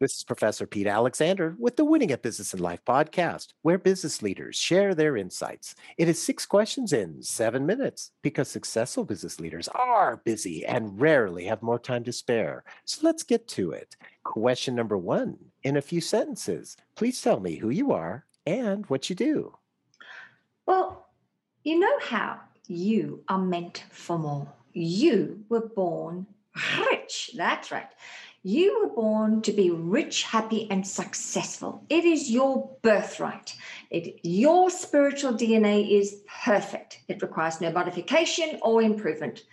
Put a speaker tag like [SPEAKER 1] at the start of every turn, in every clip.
[SPEAKER 1] This is Professor Pete Alexander with the Winning at Business and Life podcast, where business leaders share their insights. It is six questions in seven minutes because successful business leaders are busy and rarely have more time to spare. So let's get to it. Question number one in a few sentences. Please tell me who you are and what you do.
[SPEAKER 2] Well, you know how you are meant for more. You were born rich. That's right. You were born to be rich, happy, and successful. It is your birthright. It, your spiritual DNA is perfect. It requires no modification or improvement.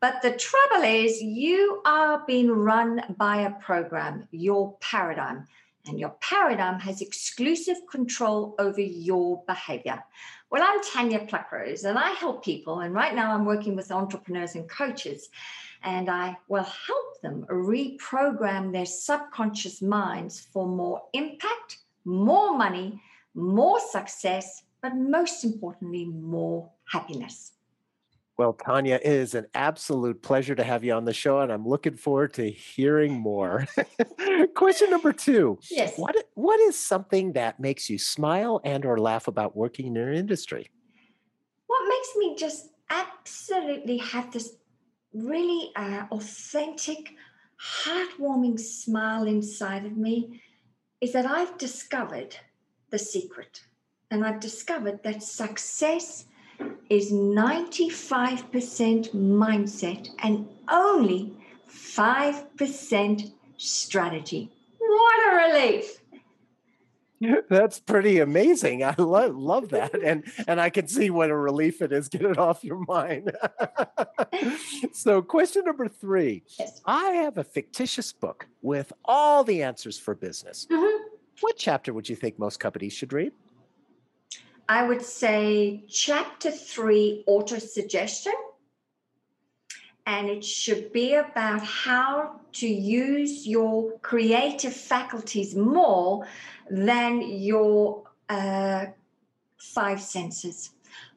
[SPEAKER 2] But the trouble is, you are being run by a program, your paradigm, and your paradigm has exclusive control over your behavior. Well, I'm Tanya Pluckrose, and I help people. And right now, I'm working with entrepreneurs and coaches and I will help them reprogram their subconscious minds for more impact, more money, more success, but most importantly, more happiness.
[SPEAKER 1] Well, Tanya, it is an absolute pleasure to have you on the show, and I'm looking forward to hearing more. Question number two.
[SPEAKER 2] Yes.
[SPEAKER 1] What what is something that makes you smile and or laugh about working in your industry?
[SPEAKER 2] What makes me just absolutely have this really uh, authentic, heartwarming smile inside of me is that I've discovered the secret. And I've discovered that success is 95% mindset and only 5% strategy. What a relief!
[SPEAKER 1] That's pretty amazing. I love love that, and and I can see what a relief it is. Get it off your mind. so, question number three:
[SPEAKER 2] yes.
[SPEAKER 1] I have a fictitious book with all the answers for business.
[SPEAKER 2] Mm-hmm.
[SPEAKER 1] What chapter would you think most companies should read?
[SPEAKER 2] I would say chapter three, auto suggestion and it should be about how to use your creative faculties more than your uh, five senses.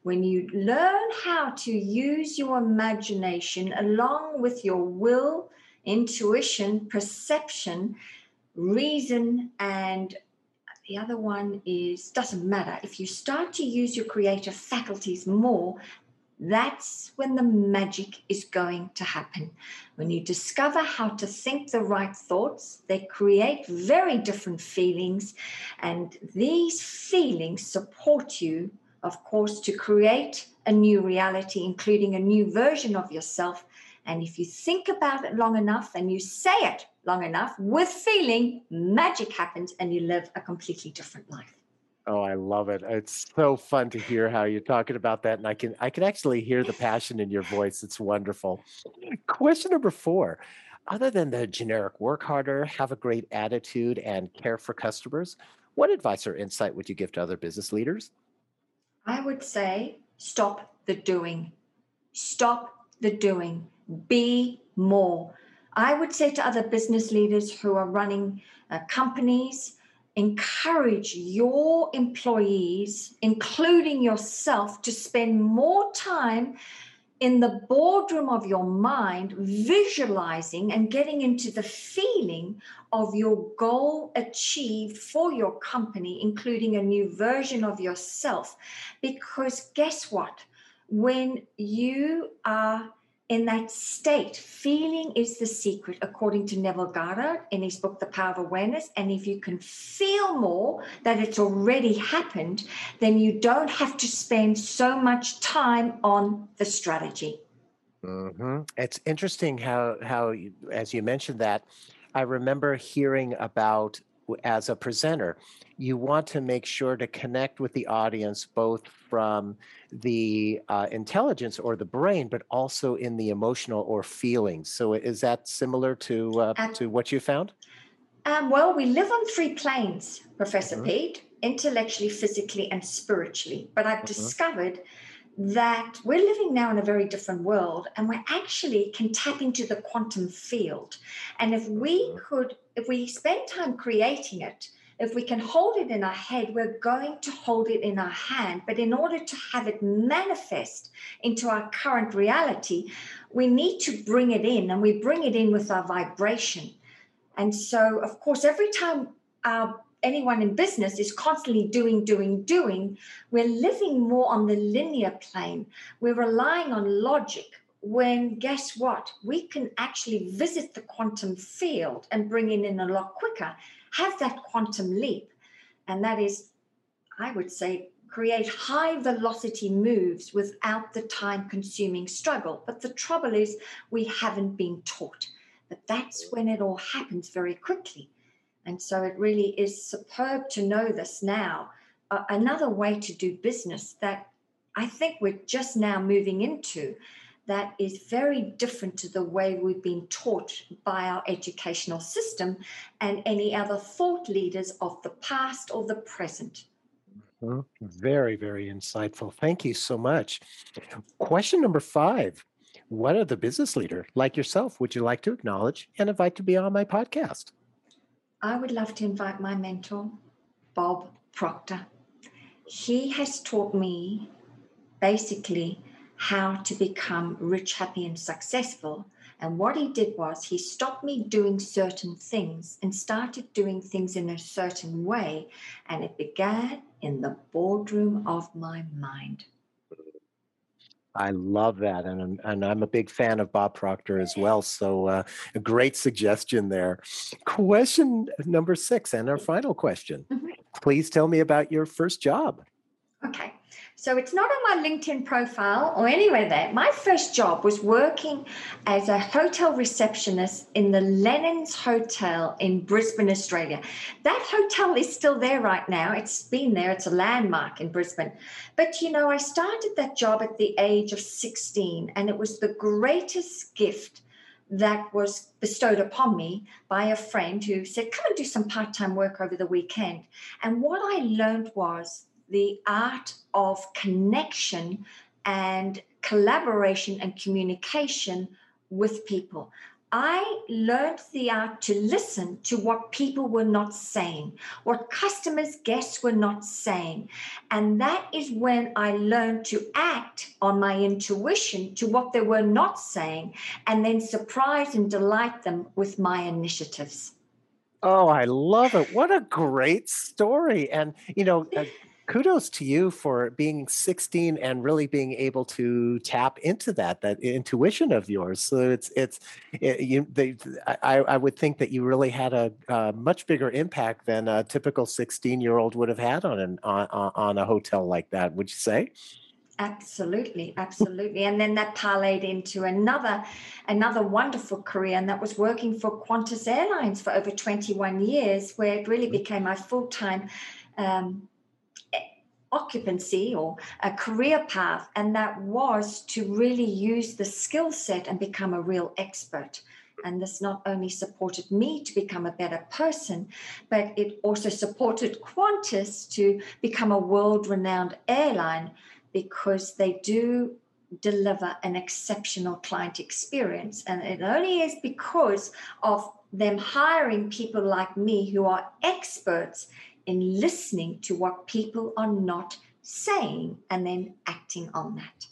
[SPEAKER 2] When you learn how to use your imagination along with your will, intuition, perception, reason, and the other one is doesn't matter. If you start to use your creative faculties more, that's when the magic is going to happen. When you discover how to think the right thoughts, they create very different feelings. And these feelings support you, of course, to create a new reality, including a new version of yourself. And if you think about it long enough and you say it long enough with feeling, magic happens and you live a completely different life.
[SPEAKER 1] Oh, I love it. It's so fun to hear how you're talking about that. And I can I can actually hear the passion in your voice. It's wonderful. Question number four. Other than the generic work harder, have a great attitude, and care for customers, what advice or insight would you give to other business leaders?
[SPEAKER 2] I would say stop the doing. Stop the doing. Be more. I would say to other business leaders who are running uh, companies, encourage your employees, including yourself, to spend more time in the boardroom of your mind, visualizing and getting into the feeling of your goal achieved for your company, including a new version of yourself. Because guess what? When you are in that state. Feeling is the secret, according to Neville Goddard in his book, The Power of Awareness. And if you can feel more that it's already happened, then you don't have to spend so much time on the strategy.
[SPEAKER 1] Mm-hmm. It's interesting how, how as you mentioned that, I remember hearing about as a presenter, you want to make sure to connect with the audience both from the uh, intelligence or the brain, but also in the emotional or feelings. So, is that similar to uh, um, to what you found?
[SPEAKER 2] Um, well, we live on three planes, Professor mm-hmm. Pete intellectually, physically, and spiritually. But I've mm-hmm. discovered that we're living now in a very different world and we actually can tap into the quantum field. And if we mm-hmm. could, if we spend time creating it, if we can hold it in our head, we're going to hold it in our hand. But in order to have it manifest into our current reality, we need to bring it in, and we bring it in with our vibration. And so, of course, every time our anyone in business is constantly doing, doing, doing, we're living more on the linear plane. We're relying on logic when guess what? We can actually visit the quantum field and bring it in a lot quicker, have that quantum leap. And that is, I would say, create high velocity moves without the time consuming struggle. But the trouble is, we haven't been taught. But that's when it all happens very quickly. And so it really is superb to know this now. Uh, another way to do business that I think we're just now moving into that is very different to the way we've been taught by our educational system and any other thought leaders of the past or the present.
[SPEAKER 1] Mm-hmm. Very, very insightful. Thank you so much. Question number five What other business leader like yourself would you like to acknowledge and invite to be on my podcast?
[SPEAKER 2] I would love to invite my mentor, Bob Proctor. He has taught me basically how to become rich, happy, and successful. And what he did was he stopped me doing certain things and started doing things in a certain way. And it began in the boardroom of my mind.
[SPEAKER 1] I love that, and I'm, and I'm a big fan of Bob Proctor as well. So, uh, a great suggestion there. Question number six, and our final question. Mm-hmm. Please tell me about your first job.
[SPEAKER 2] Okay. So it's not on my LinkedIn profile or anywhere there. My first job was working as a hotel receptionist in the Lennon's Hotel in Brisbane, Australia. That hotel is still there right now. It's been there, it's a landmark in Brisbane. But you know, I started that job at the age of 16, and it was the greatest gift that was bestowed upon me by a friend who said, Come and do some part time work over the weekend. And what I learned was the art of connection and collaboration and communication with people. I learned the art to listen to what people were not saying, what customers, guests were not saying. And that is when I learned to act on my intuition to what they were not saying, and then surprise and delight them with my initiatives.
[SPEAKER 1] Oh, I love it. What a great story. And, you know, uh, kudos to you for being 16 and really being able to tap into that that intuition of yours. So it's it's it, you they I, I would think that you really had a, a, much bigger impact than a typical 16 year old would have had on an on, on a hotel like that would you say?
[SPEAKER 2] Absolutely absolutely. And then that parlayed into another another wonderful career and that was working for qantas airlines for over 21 years where it really mm-hmm. became my full-time um, occupancy or a career path, and that was to really use the skill set and become a real expert. And this not only supported me to become a better person, but it also supported Qantas to become a world renowned airline because they do deliver an exceptional client experience. And it only is because of them hiring people like me who are experts in listening to what people are not saying and then acting on that.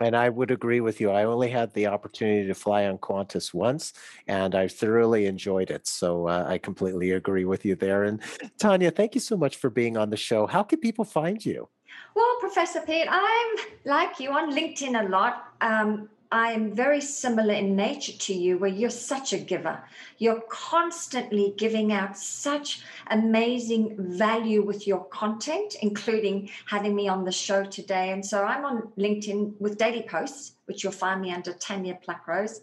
[SPEAKER 1] And I would agree with you. I only had the opportunity to fly on Qantas once, and I thoroughly enjoyed it. So uh, I completely agree with you there. And Tanya, thank you so much for being on the show. How can people find you?
[SPEAKER 2] Well, Professor Pete, I'm like you on LinkedIn a lot. Um, I am very similar in nature to you, where you're such a giver. You're constantly giving out such amazing value with your content, including having me on the show today. And so I'm on LinkedIn with daily posts, which you'll find me under Tanya Pluckrose.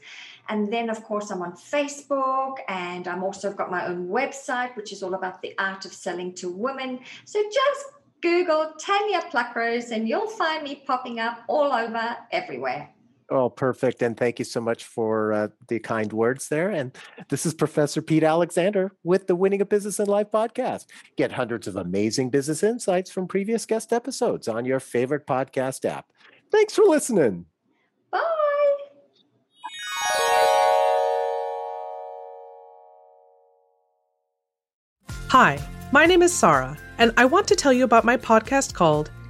[SPEAKER 2] And then, of course, I'm on Facebook, and I'm also got my own website, which is all about the art of selling to women. So just Google Tanya Pluckrose, and you'll find me popping up all over everywhere.
[SPEAKER 1] Oh, perfect. And thank you so much for uh, the kind words there. And this is Professor Pete Alexander with the Winning a Business in Life podcast. Get hundreds of amazing business insights from previous guest episodes on your favorite podcast app. Thanks for listening.
[SPEAKER 2] Bye.
[SPEAKER 3] Hi, my name is Sarah, and I want to tell you about my podcast called